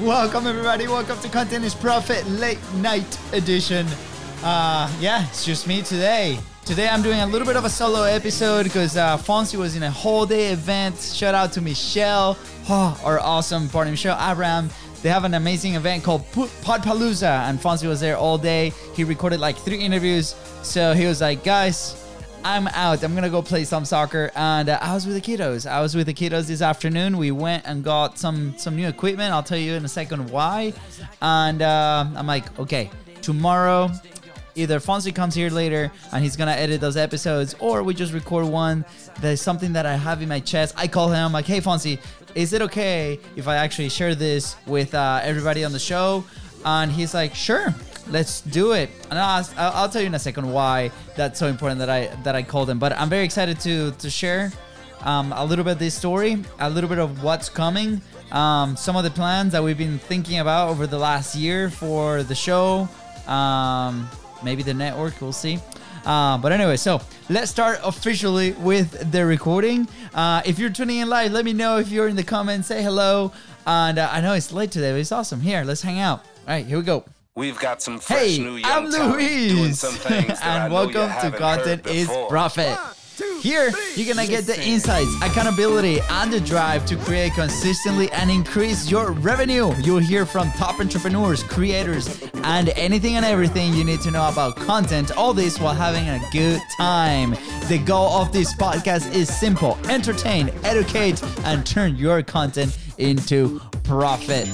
Welcome, everybody. Welcome to Content is Profit Late Night Edition. Uh, yeah, it's just me today. Today I'm doing a little bit of a solo episode because uh, Fonzie was in a whole day event. Shout out to Michelle, oh, our awesome partner, Michelle Abraham. They have an amazing event called Podpalooza, and Fonzie was there all day. He recorded like three interviews. So he was like, guys, I'm out. I'm gonna go play some soccer, and uh, I was with the kiddos. I was with the kiddos this afternoon. We went and got some some new equipment. I'll tell you in a second why. And uh, I'm like, okay, tomorrow. Either Fonzie comes here later and he's gonna edit those episodes, or we just record one. There's something that I have in my chest. I call him I'm like, "Hey Fonzie, is it okay if I actually share this with uh, everybody on the show?" And he's like, "Sure." Let's do it. And I'll, I'll tell you in a second why that's so important that I that I called him. But I'm very excited to to share um, a little bit of this story, a little bit of what's coming, um, some of the plans that we've been thinking about over the last year for the show, um, maybe the network. We'll see. Uh, but anyway, so let's start officially with the recording. Uh, if you're tuning in live, let me know if you're in the comments. Say hello. And uh, I know it's late today, but it's awesome. Here, let's hang out. All right, here we go. We've got some fresh hey, new young I'm Luis, doing some things and welcome to Content is Profit. Here, you're gonna get the insights, accountability, and the drive to create consistently and increase your revenue. You'll hear from top entrepreneurs, creators, and anything and everything you need to know about content. All this while having a good time. The goal of this podcast is simple entertain, educate, and turn your content into profit.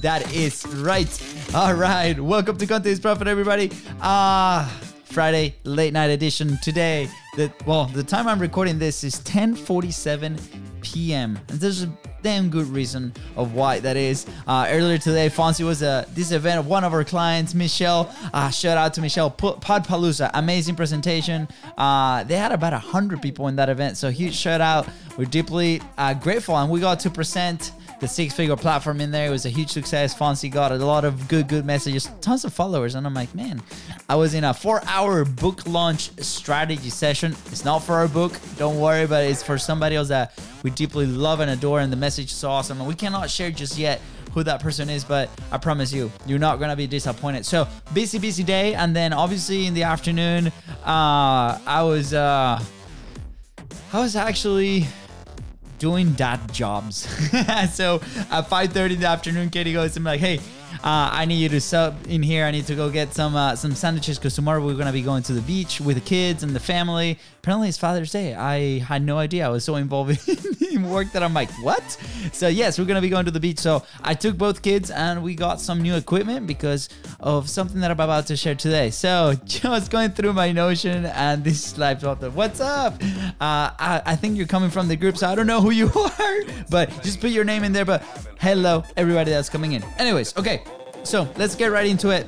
That is right. All right. Welcome to Content Profit, everybody. Ah. Uh, Friday late night edition today. The well, the time I'm recording this is 10:47 p.m. And there's a damn good reason of why that is. Uh, earlier today, Fonzie was at this event of one of our clients, Michelle. Uh, shout out to Michelle Podpalooza, amazing presentation. Uh, they had about hundred people in that event, so huge shout out. We're deeply uh, grateful, and we got to present the six figure platform in there. It was a huge success. Fonzie got a lot of good, good messages, tons of followers. And I'm like, man, I was in a four hour book launch strategy session. It's not for our book, don't worry, but it's for somebody else that we deeply love and adore. And the message is so awesome. And we cannot share just yet who that person is, but I promise you, you're not gonna be disappointed. So busy, busy day, and then obviously in the afternoon, uh, I was uh, I was actually doing dad jobs. so at 5:30 in the afternoon, Katie goes to me like, "Hey, uh, I need you to sub in here. I need to go get some uh, some sandwiches because tomorrow we're gonna be going to the beach with the kids and the family. Apparently it's Father's Day. I had no idea. I was so involved in work that I'm like, what? So yes, we're gonna be going to the beach. So I took both kids and we got some new equipment because of something that I'm about to share today. So just going through my Notion and this live thought, what's up? Uh, I, I think you're coming from the group, so I don't know who you are, but just put your name in there. But hello, everybody that's coming in. Anyways, okay. So let's get right into it.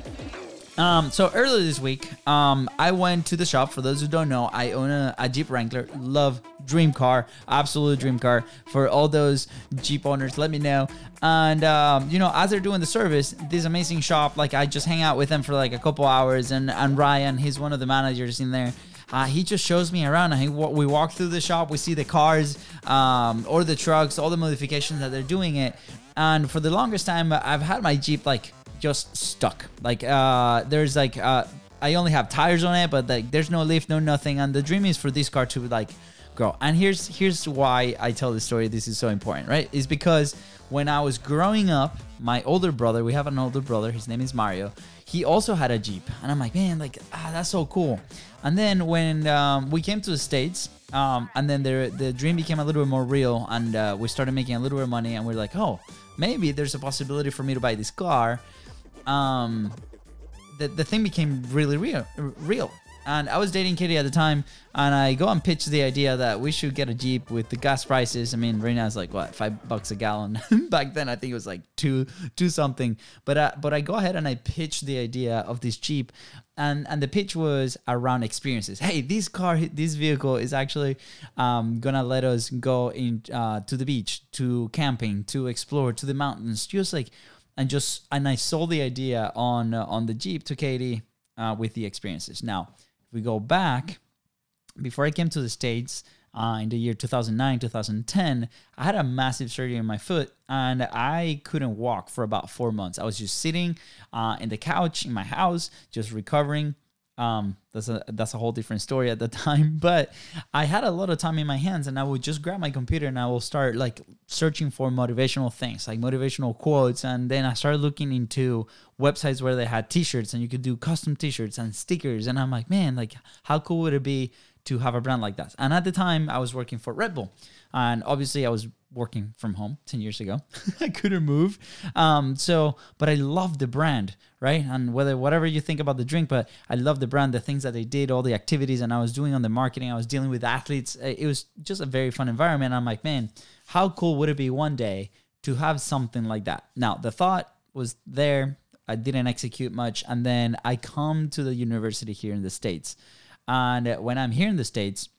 Um, so earlier this week, um, I went to the shop. For those who don't know, I own a, a, Jeep Wrangler. Love dream car, absolute dream car. For all those Jeep owners, let me know. And um, you know, as they're doing the service, this amazing shop, like I just hang out with them for like a couple hours, and and Ryan, he's one of the managers in there. Uh, he just shows me around. And we walk through the shop, we see the cars um, or the trucks, all the modifications that they're doing it. And for the longest time, I've had my Jeep like just stuck. Like uh, there's like uh, I only have tires on it, but like there's no lift, no nothing. And the dream is for this car to like grow. And here's here's why I tell this story. This is so important, right? Is because when I was growing up, my older brother, we have an older brother. His name is Mario. He also had a Jeep, and I'm like, man, like ah, that's so cool. And then when um, we came to the states, um, and then the the dream became a little bit more real, and uh, we started making a little bit of money, and we're like, oh, maybe there's a possibility for me to buy this car um, the, the thing became really real, real. And I was dating Katie at the time, and I go and pitch the idea that we should get a Jeep with the gas prices. I mean, right now it's like what five bucks a gallon. Back then, I think it was like two, two something. But uh, but I go ahead and I pitch the idea of this Jeep, and and the pitch was around experiences. Hey, this car, this vehicle is actually um, gonna let us go in uh, to the beach, to camping, to explore, to the mountains, just like and just and I sold the idea on uh, on the Jeep to Katie uh, with the experiences. Now, if we go back, before I came to the states, uh, in the year 2009, 2010, I had a massive surgery in my foot and I couldn't walk for about four months. I was just sitting uh, in the couch in my house, just recovering. Um, that's a that's a whole different story at the time. But I had a lot of time in my hands, and I would just grab my computer and I will start like searching for motivational things, like motivational quotes. And then I started looking into websites where they had T-shirts, and you could do custom T-shirts and stickers. And I'm like, man, like how cool would it be to have a brand like that. And at the time, I was working for Red Bull, and obviously, I was working from home 10 years ago. I couldn't move. Um, so, but I love the brand, right? And whether whatever you think about the drink, but I love the brand, the things that they did, all the activities, and I was doing on the marketing. I was dealing with athletes. It was just a very fun environment. I'm like, man, how cool would it be one day to have something like that? Now, the thought was there. I didn't execute much, and then I come to the university here in the states and when I'm here in the States,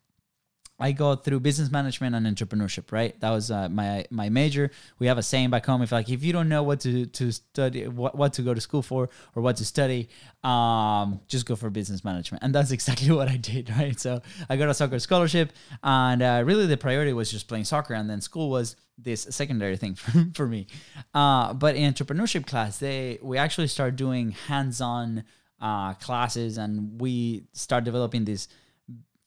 I go through business management and entrepreneurship, right? That was uh, my my major. We have a saying back home: if like if you don't know what to to study, what, what to go to school for, or what to study, um, just go for business management. And that's exactly what I did, right? So I got a soccer scholarship, and uh, really the priority was just playing soccer, and then school was this secondary thing for, for me. Uh, but in entrepreneurship class, they we actually start doing hands on uh, classes and we start developing these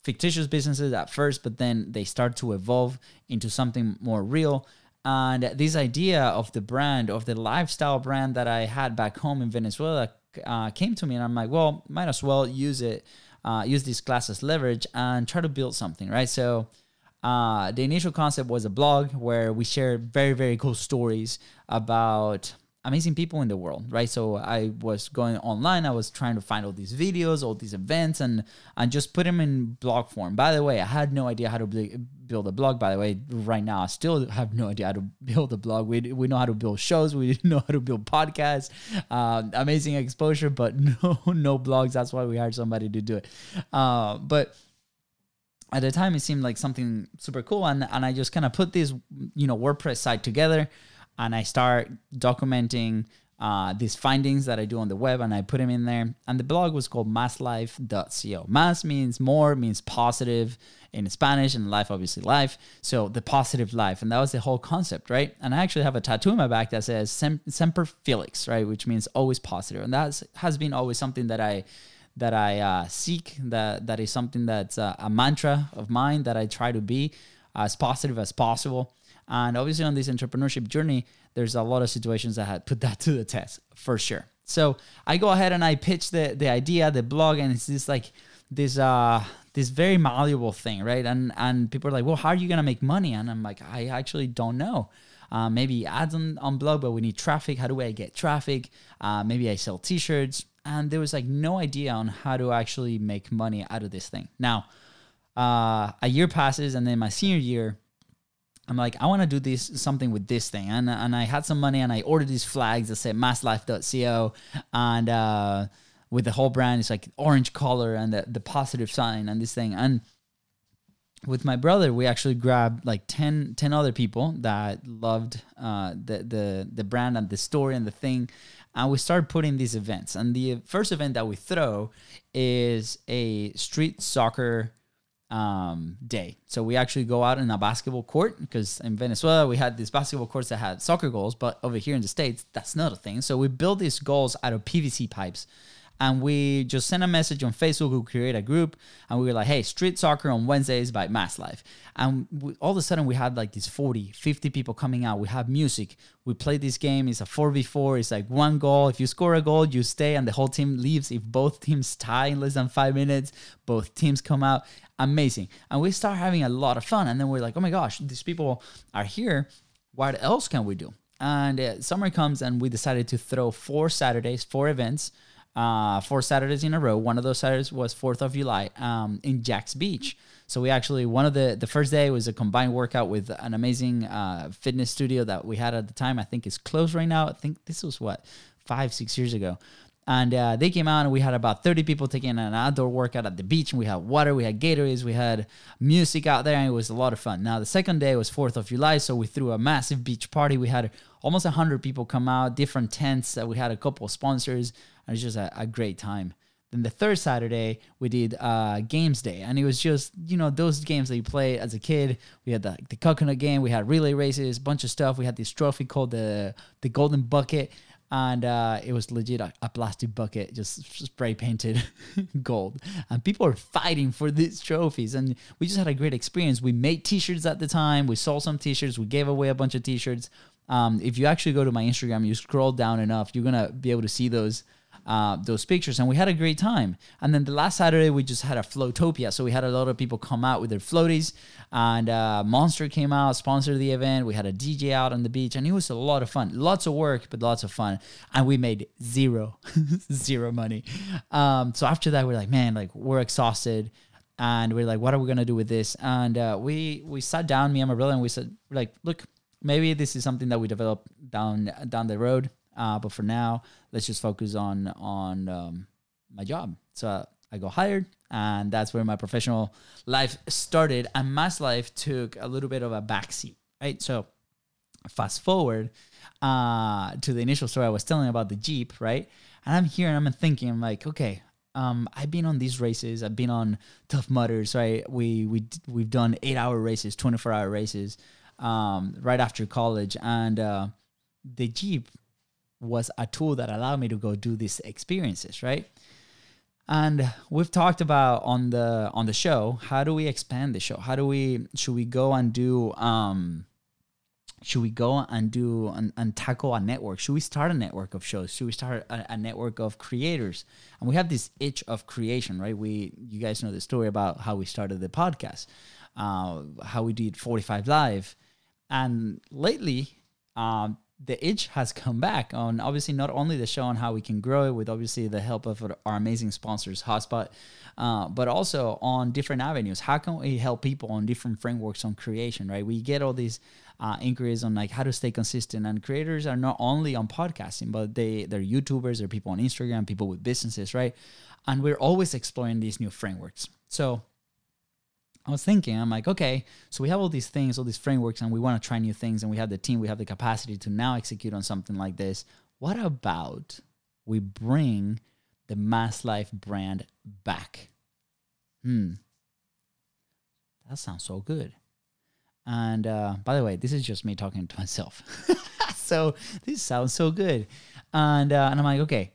fictitious businesses at first, but then they start to evolve into something more real. And this idea of the brand, of the lifestyle brand that I had back home in Venezuela, uh, came to me, and I'm like, well, might as well use it, uh, use this class as leverage, and try to build something, right? So. Uh, the initial concept was a blog where we share very, very cool stories about amazing people in the world, right? So I was going online, I was trying to find all these videos, all these events, and and just put them in blog form. By the way, I had no idea how to build a blog. By the way, right now I still have no idea how to build a blog. We we know how to build shows, we know how to build podcasts, uh, amazing exposure, but no no blogs. That's why we hired somebody to do it. Uh, but at the time, it seemed like something super cool, and and I just kind of put this you know WordPress site together and I start documenting uh, these findings that I do on the web and I put them in there. And the blog was called masslife.co. Mass means more, means positive in Spanish, and life, obviously, life. So the positive life. And that was the whole concept, right? And I actually have a tattoo in my back that says Sem- Semper Felix, right? Which means always positive. And that has been always something that I that I uh, seek that that is something that's uh, a mantra of mine that I try to be as positive as possible and obviously, on this entrepreneurship journey, there's a lot of situations that had put that to the test for sure. So I go ahead and I pitch the the idea, the blog, and it's this like this uh this very malleable thing, right? And and people are like, well, how are you gonna make money? And I'm like, I actually don't know. Uh, maybe ads on, on blog, but we need traffic. How do I get traffic? Uh, maybe I sell t-shirts. And there was like no idea on how to actually make money out of this thing. Now, uh, a year passes, and then my senior year, I'm like, I want to do this something with this thing, and and I had some money, and I ordered these flags that said masslife.co, and uh, with the whole brand, it's like orange color and the the positive sign and this thing, and with my brother, we actually grabbed like 10, 10 other people that loved uh, the the the brand and the story and the thing, and we started putting these events. And the first event that we throw is a street soccer um, day. So we actually go out in a basketball court because in Venezuela we had these basketball courts that had soccer goals, but over here in the States, that's not a thing. So we build these goals out of PVC pipes and we just sent a message on Facebook. We create a group, and we were like, "Hey, street soccer on Wednesdays by Mass Life." And we, all of a sudden, we had like these 40, 50 people coming out. We have music. We play this game. It's a four v four. It's like one goal. If you score a goal, you stay, and the whole team leaves. If both teams tie in less than five minutes, both teams come out. Amazing. And we start having a lot of fun. And then we're like, "Oh my gosh, these people are here. What else can we do?" And uh, summer comes, and we decided to throw four Saturdays, four events uh, four Saturdays in a row. One of those Saturdays was Fourth of July um, in Jacks Beach. So we actually one of the the first day was a combined workout with an amazing uh, fitness studio that we had at the time. I think is closed right now. I think this was what five six years ago. And uh, they came out and we had about 30 people taking an outdoor workout at the beach. And we had water, we had Gatorades, we had music out there, and it was a lot of fun. Now, the second day was 4th of July, so we threw a massive beach party. We had almost 100 people come out, different tents. Uh, we had a couple of sponsors, and it was just a, a great time. Then the third Saturday we did uh, games day, and it was just you know those games that you play as a kid. We had the the coconut game, we had relay races, bunch of stuff. We had this trophy called the the golden bucket, and uh, it was legit a, a, plastic bucket just spray painted gold. And people are fighting for these trophies. And we just had a great experience. We made t-shirts at the time. We sold some t-shirts. We gave away a bunch of t-shirts. Um, if you actually go to my instagram you scroll down enough you're gonna be able to see those uh, those pictures and we had a great time. And then the last Saturday we just had a Floatopia, so we had a lot of people come out with their floaties, and uh, Monster came out, sponsored the event. We had a DJ out on the beach, and it was a lot of fun. Lots of work, but lots of fun, and we made zero, zero money. Um, so after that, we're like, man, like we're exhausted. And we're like, what are we gonna do with this? And uh, we we sat down, me and my brother, and we said, like, look, maybe this is something that we develop down down the road uh, but for now, let's just focus on on um, my job. So I got hired, and that's where my professional life started. And mass life took a little bit of a backseat, right? So fast forward uh, to the initial story I was telling about the Jeep, right? And I'm here and I'm thinking, I'm like, okay, um, I've been on these races. I've been on Tough Mudders, right? We we we've done eight hour races, twenty four hour races, um, right after college, and uh, the Jeep was a tool that allowed me to go do these experiences, right? And we've talked about on the on the show, how do we expand the show? How do we should we go and do um should we go and do and, and tackle a network? Should we start a network of shows? Should we start a, a, network of creators? And we have this itch of creation, right? We you guys know the story about how we started the podcast, uh, how we did 45 live, and lately, um, the itch has come back on obviously not only the show on how we can grow it with obviously the help of our amazing sponsors hotspot uh, but also on different avenues. How can we help people on different frameworks on creation right? We get all these uh, inquiries on like how to stay consistent and creators are not only on podcasting but they they're youtubers they're people on instagram people with businesses right? And we're always exploring these new frameworks. So I was thinking, I'm like, okay, so we have all these things, all these frameworks, and we want to try new things, and we have the team, we have the capacity to now execute on something like this. What about we bring the Mass Life brand back? Hmm. That sounds so good. And uh, by the way, this is just me talking to myself. so this sounds so good. And, uh, and I'm like, okay,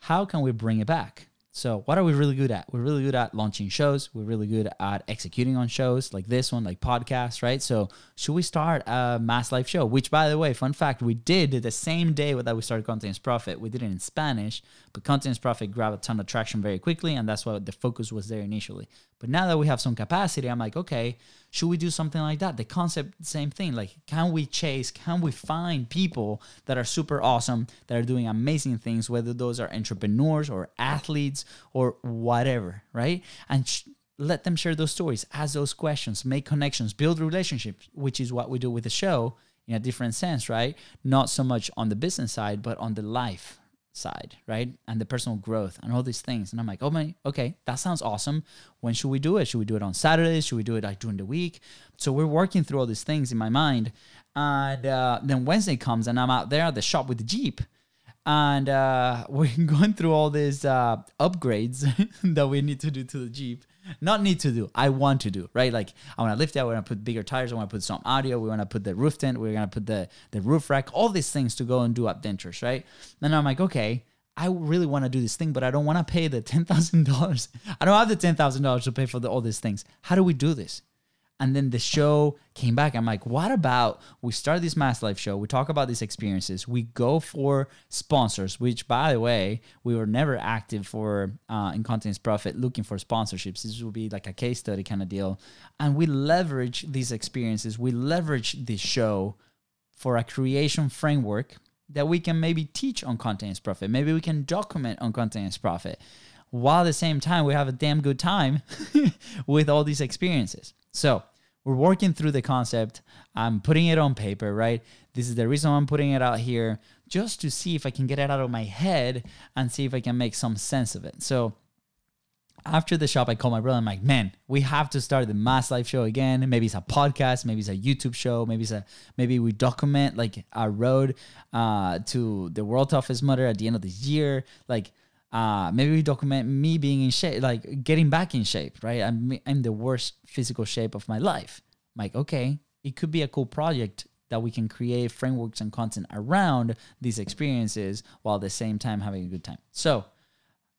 how can we bring it back? So, what are we really good at? We're really good at launching shows. We're really good at executing on shows like this one, like podcasts, right? So, should we start a mass life show? Which, by the way, fun fact, we did the same day that we started Content's Profit. We did it in Spanish, but Content's Profit grabbed a ton of traction very quickly, and that's why the focus was there initially. But now that we have some capacity, I'm like, okay, should we do something like that? The concept, same thing. Like, can we chase, can we find people that are super awesome, that are doing amazing things, whether those are entrepreneurs or athletes or whatever, right? And sh- let them share those stories, ask those questions, make connections, build relationships, which is what we do with the show in a different sense, right? Not so much on the business side, but on the life side, right? And the personal growth and all these things. And I'm like, oh my, okay, that sounds awesome. When should we do it? Should we do it on Saturdays? Should we do it like during the week? So we're working through all these things in my mind. And uh, then Wednesday comes and I'm out there at the shop with the Jeep. And uh, we're going through all these uh, upgrades that we need to do to the Jeep not need to do i want to do right like i want to lift i want to put bigger tires i want to put some audio we want to put the roof tent we're to put the the roof rack all these things to go and do adventures right then i'm like okay I really want to do this thing, but I don't want to pay the ten thousand dollars. I don't have the ten thousand dollars to pay for the, all these things. How do we do this? And then the show came back. I'm like, what about we start this Mass Life show? We talk about these experiences. We go for sponsors, which, by the way, we were never active for uh, in Content Profit looking for sponsorships. This will be like a case study kind of deal. And we leverage these experiences. We leverage this show for a creation framework that we can maybe teach on Content Profit. Maybe we can document on Content Profit while at the same time we have a damn good time with all these experiences. So, we're working through the concept. I'm putting it on paper, right? This is the reason I'm putting it out here, just to see if I can get it out of my head and see if I can make some sense of it. So after the shop, I call my brother. I'm like, man, we have to start the Mass Life show again. Maybe it's a podcast, maybe it's a YouTube show, maybe it's a maybe we document like our road uh, to the world toughest Mudder at the end of the year. Like uh, maybe we document me being in shape, like getting back in shape, right? I'm I'm the worst physical shape of my life. I'm like, okay, it could be a cool project that we can create frameworks and content around these experiences while at the same time having a good time. So,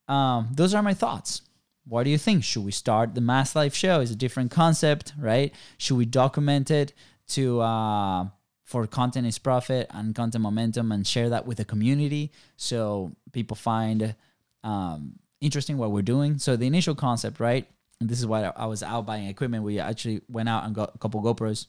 um, those are my thoughts. What do you think? Should we start the Mass Life show? It's a different concept, right? Should we document it to uh, for content is profit and content momentum and share that with the community so people find um, interesting what we're doing? So the initial concept, right? And this is why I was out buying equipment. We actually went out and got a couple GoPros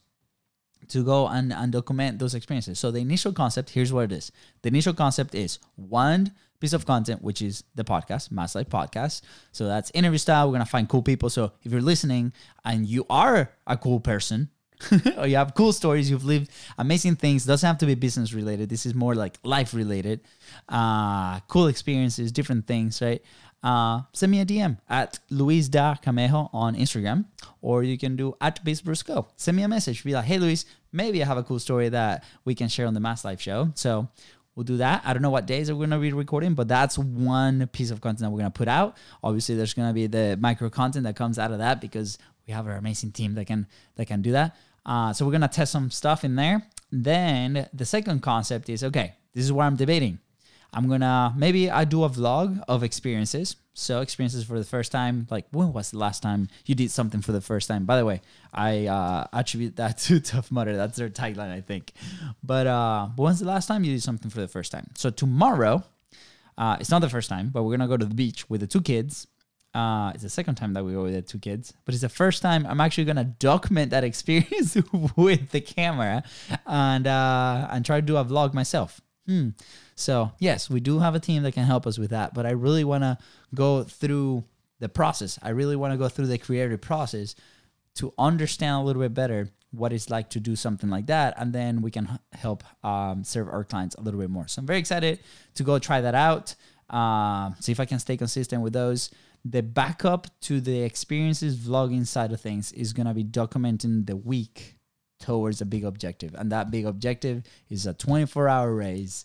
to go and, and document those experiences. So the initial concept, here's what it is. The initial concept is one piece of content, which is the podcast, Mass Life Podcast. So that's interview style. We're gonna find cool people. So if you're listening and you are a cool person, or you have cool stories, you've lived amazing things. Doesn't have to be business related. This is more like life related. Uh, cool experiences, different things, right? uh, send me a DM at Luis da Camejo on Instagram, or you can do at BizBrosco. Send me a message. Be like, hey, Luis, maybe I have a cool story that we can share on the Mass Life show. So we'll do that. I don't know what days we're going to be recording, but that's one piece of content that we're going to put out. Obviously, there's going to be the micro content that comes out of that because we have our amazing team that can that can do that. Uh, so we're to test some stuff in there. Then the second concept is okay. This is what I'm debating I'm gonna maybe I do a vlog of experiences. So experiences for the first time. Like when was the last time you did something for the first time? By the way, I uh, attribute that to Tough Mudder. That's their tagline, I think. But uh, when's the last time you did something for the first time? So tomorrow, uh, it's not the first time, but we're gonna go to the beach with the two kids. Uh, it's the second time that we go with two kids, but it's the first time I'm actually gonna document that experience with the camera and uh, and try to do a vlog myself. Hmm. So, yes, we do have a team that can help us with that, but I really want to go through the process. I really want to go through the creative process to understand a little bit better what it's like to do something like that. And then we can help um, serve our clients a little bit more. So, I'm very excited to go try that out, uh, see if I can stay consistent with those. The backup to the experiences vlogging side of things is going to be documenting the week towards a big objective. And that big objective is a 24 hour race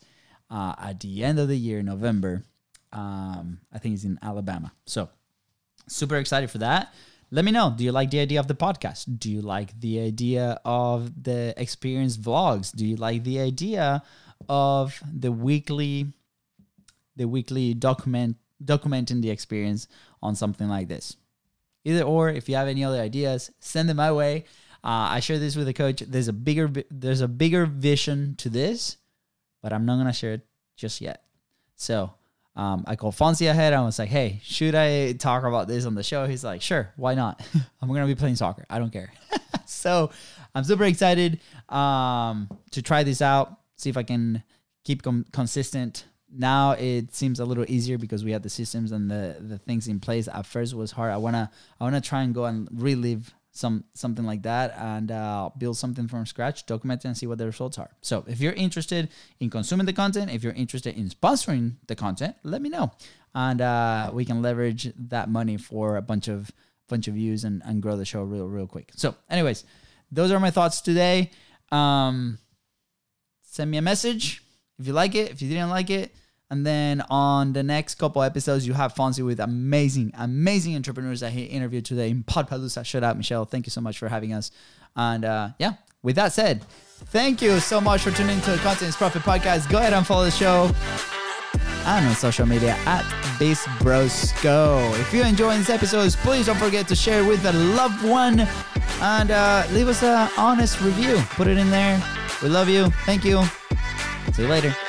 uh, at the end of the year, November. Um, I think it's in Alabama. So super excited for that. Let me know. Do you like the idea of the podcast? Do you like the idea of the experience vlogs? Do you like the idea of the weekly, the weekly document documenting the experience on something like this? Either or, if you have any other ideas, send them my way. Uh, I share this with the coach. There's a bigger there's a bigger vision to this but I'm not gonna share it just yet. So um, I called Fonzie ahead. I was like, "Hey, should I talk about this on the show?" He's like, "Sure, why not? I'm gonna be playing soccer. I don't care." so I'm super excited um, to try this out. See if I can keep com- consistent. Now it seems a little easier because we have the systems and the the things in place. At first, it was hard. I wanna I wanna try and go and relive some something like that and uh, build something from scratch document it and see what the results are. So if you're interested in consuming the content if you're interested in sponsoring the content let me know. And uh, we can leverage that money for a bunch of bunch of views and, and grow the show real real quick. So anyways those are my thoughts today. Um, send me a message if you like it if you didn't like it and then on the next couple episodes, you have Fonzie with amazing, amazing entrepreneurs that he interviewed today in Podpalooza. Shout out, Michelle. Thank you so much for having us. And uh, yeah, with that said, thank you so much for tuning into the Content is Profit podcast. Go ahead and follow the show and on social media at BizBrosco. If you're enjoying these episodes, please don't forget to share with a loved one and uh, leave us an honest review. Put it in there. We love you. Thank you. See you later.